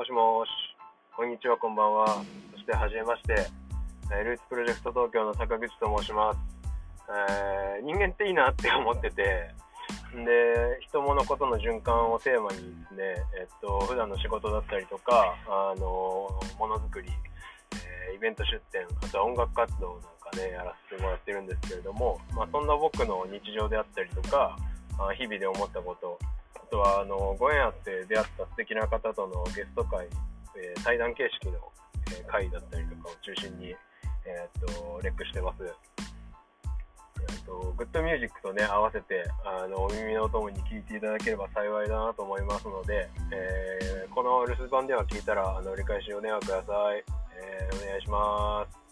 もしもし、こんにちは、こんばんは。そして、はじめまして、えールーツプロジェクト東京の坂口と申します。えー人間っていいなって思ってて、で、人物ことの循環をテーマにですね、えっと、普段の仕事だったりとか、あの、ものづくり、えーイベント出店、あとは音楽活動なんかね、やらせてもらってるんですけれども、まあ、そんな僕の日常であったりとか、日々で思ったこと、とはあのご縁あって出会った素敵な方とのゲスト会、えー対談形式の、え会だったりとかを中心に、えーっとレックしてます。えーっとグッドミュージックとね合わせてあのお耳のお供に聞いていただければ幸いだなと思いますので、えーこの留守番では聞いたらあの理解しお電話ください、えお願いします。